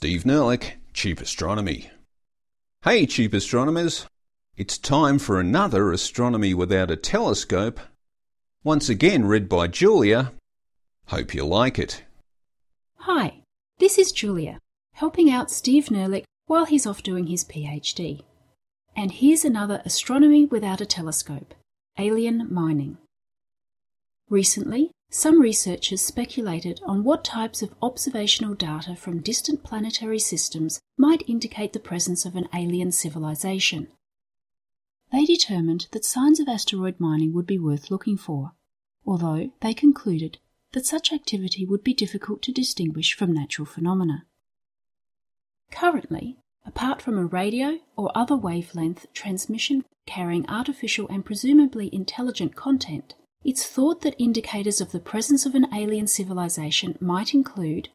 Steve Nerlich, Cheap Astronomy. Hey, cheap astronomers! It's time for another Astronomy Without a Telescope, once again read by Julia. Hope you like it. Hi, this is Julia, helping out Steve Nerlich while he's off doing his PhD. And here's another Astronomy Without a Telescope Alien Mining. Recently, some researchers speculated on what types of observational data from distant planetary systems might indicate the presence of an alien civilization. They determined that signs of asteroid mining would be worth looking for, although they concluded that such activity would be difficult to distinguish from natural phenomena. Currently, apart from a radio or other wavelength transmission carrying artificial and presumably intelligent content, it's thought that indicators of the presence of an alien civilization might include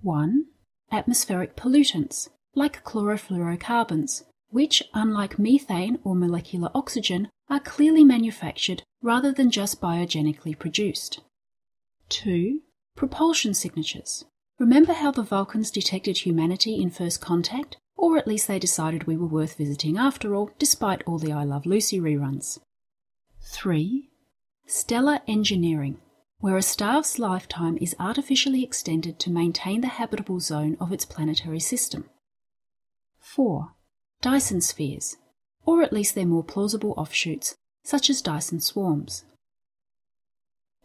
1. Atmospheric pollutants, like chlorofluorocarbons, which, unlike methane or molecular oxygen, are clearly manufactured rather than just biogenically produced. 2. Propulsion signatures. Remember how the Vulcans detected humanity in first contact? Or at least they decided we were worth visiting after all, despite all the I Love Lucy reruns. 3 stellar engineering, where a star's lifetime is artificially extended to maintain the habitable zone of its planetary system. 4. Dyson spheres, or at least their more plausible offshoots, such as Dyson swarms.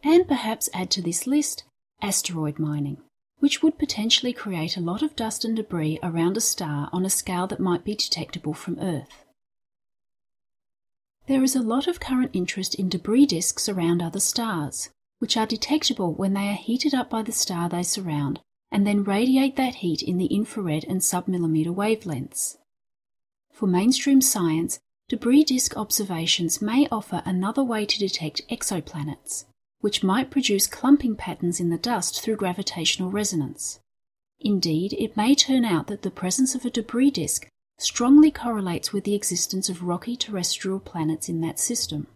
And perhaps add to this list asteroid mining, which would potentially create a lot of dust and debris around a star on a scale that might be detectable from Earth. There is a lot of current interest in debris disks around other stars, which are detectable when they are heated up by the star they surround and then radiate that heat in the infrared and submillimeter wavelengths. For mainstream science, debris disk observations may offer another way to detect exoplanets, which might produce clumping patterns in the dust through gravitational resonance. Indeed, it may turn out that the presence of a debris disk strongly correlates with the existence of rocky terrestrial planets in that system.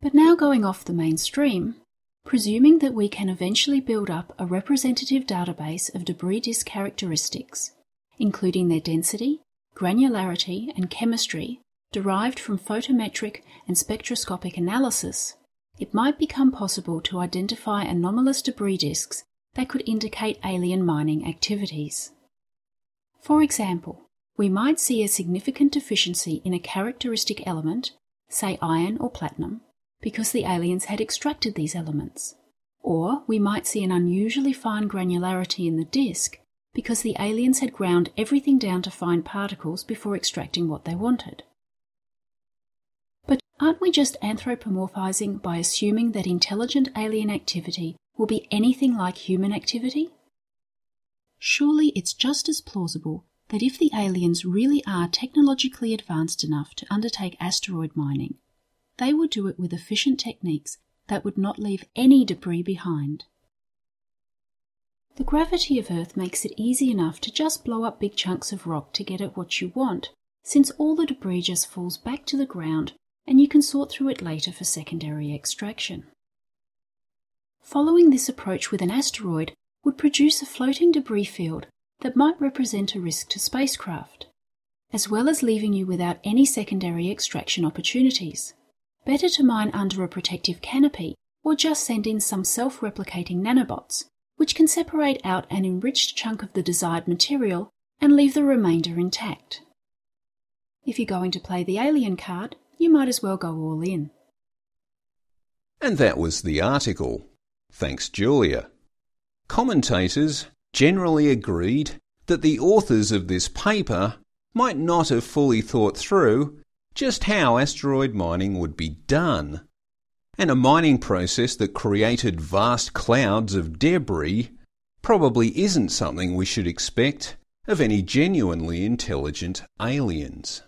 But now going off the mainstream, presuming that we can eventually build up a representative database of debris disk characteristics, including their density, granularity, and chemistry derived from photometric and spectroscopic analysis, it might become possible to identify anomalous debris disks that could indicate alien mining activities. For example, we might see a significant deficiency in a characteristic element, say iron or platinum, because the aliens had extracted these elements. Or we might see an unusually fine granularity in the disk because the aliens had ground everything down to fine particles before extracting what they wanted. But aren't we just anthropomorphizing by assuming that intelligent alien activity will be anything like human activity? Surely it's just as plausible that if the aliens really are technologically advanced enough to undertake asteroid mining, they would do it with efficient techniques that would not leave any debris behind. The gravity of Earth makes it easy enough to just blow up big chunks of rock to get at what you want, since all the debris just falls back to the ground and you can sort through it later for secondary extraction. Following this approach with an asteroid would produce a floating debris field that might represent a risk to spacecraft, as well as leaving you without any secondary extraction opportunities. Better to mine under a protective canopy or just send in some self replicating nanobots, which can separate out an enriched chunk of the desired material and leave the remainder intact. If you're going to play the alien card, you might as well go all in. And that was the article. Thanks, Julia. Commentators generally agreed that the authors of this paper might not have fully thought through just how asteroid mining would be done. And a mining process that created vast clouds of debris probably isn't something we should expect of any genuinely intelligent aliens.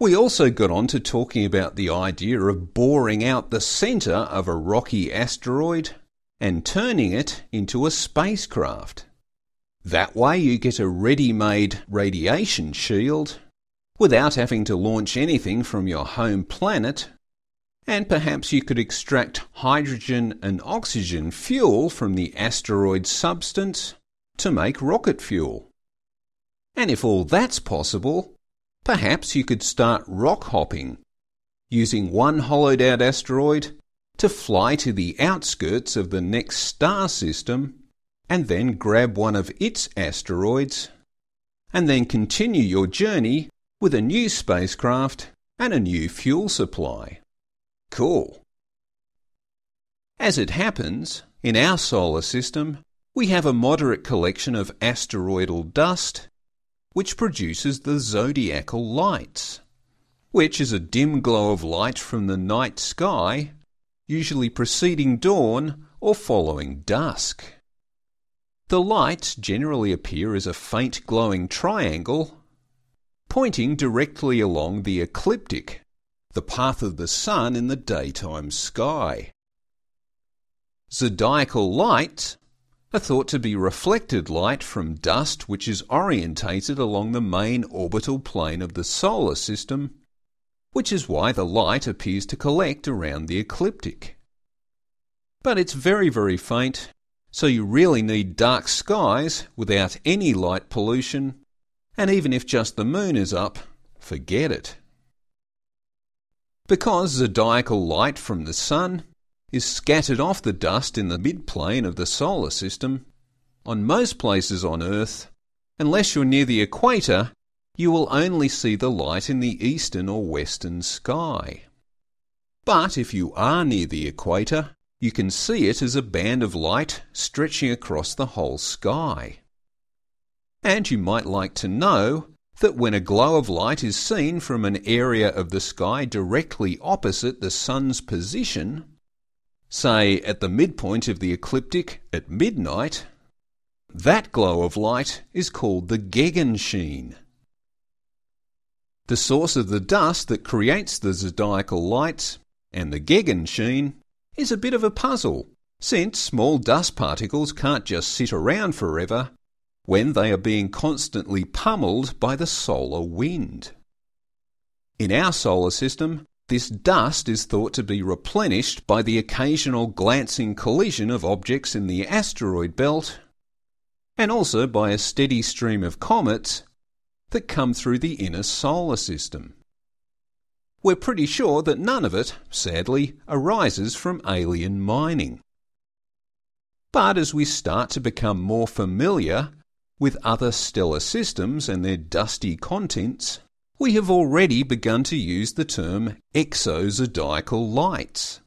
We also got on to talking about the idea of boring out the centre of a rocky asteroid and turning it into a spacecraft. That way, you get a ready made radiation shield without having to launch anything from your home planet. And perhaps you could extract hydrogen and oxygen fuel from the asteroid substance to make rocket fuel. And if all that's possible, perhaps you could start rock hopping, using one hollowed out asteroid to fly to the outskirts of the next star system and then grab one of its asteroids, and then continue your journey with a new spacecraft and a new fuel supply. Cool. As it happens, in our solar system, we have a moderate collection of asteroidal dust which produces the zodiacal lights, which is a dim glow of light from the night sky, usually preceding dawn or following dusk. The lights generally appear as a faint glowing triangle pointing directly along the ecliptic, the path of the sun in the daytime sky. Zodiacal lights are thought to be reflected light from dust which is orientated along the main orbital plane of the solar system, which is why the light appears to collect around the ecliptic. But it's very, very faint so you really need dark skies without any light pollution, and even if just the moon is up, forget it. Because zodiacal light from the sun is scattered off the dust in the midplane of the solar system, on most places on Earth, unless you're near the equator, you will only see the light in the eastern or western sky. But if you are near the equator, you can see it as a band of light stretching across the whole sky. And you might like to know that when a glow of light is seen from an area of the sky directly opposite the sun's position, say at the midpoint of the ecliptic at midnight, that glow of light is called the Gegenschein. The source of the dust that creates the zodiacal lights and the Gegenschein is a bit of a puzzle, since small dust particles can't just sit around forever when they are being constantly pummeled by the solar wind. In our solar system, this dust is thought to be replenished by the occasional glancing collision of objects in the asteroid belt, and also by a steady stream of comets that come through the inner solar system. We're pretty sure that none of it, sadly, arises from alien mining. But as we start to become more familiar with other stellar systems and their dusty contents, we have already begun to use the term exozodiacal lights.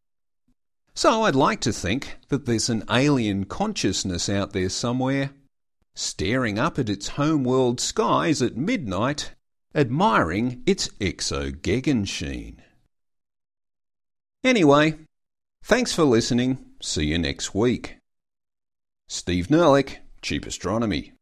So I'd like to think that there's an alien consciousness out there somewhere, staring up at its homeworld skies at midnight admiring its exogegenschein. Anyway, thanks for listening. See you next week. Steve Nerlich, Cheap Astronomy.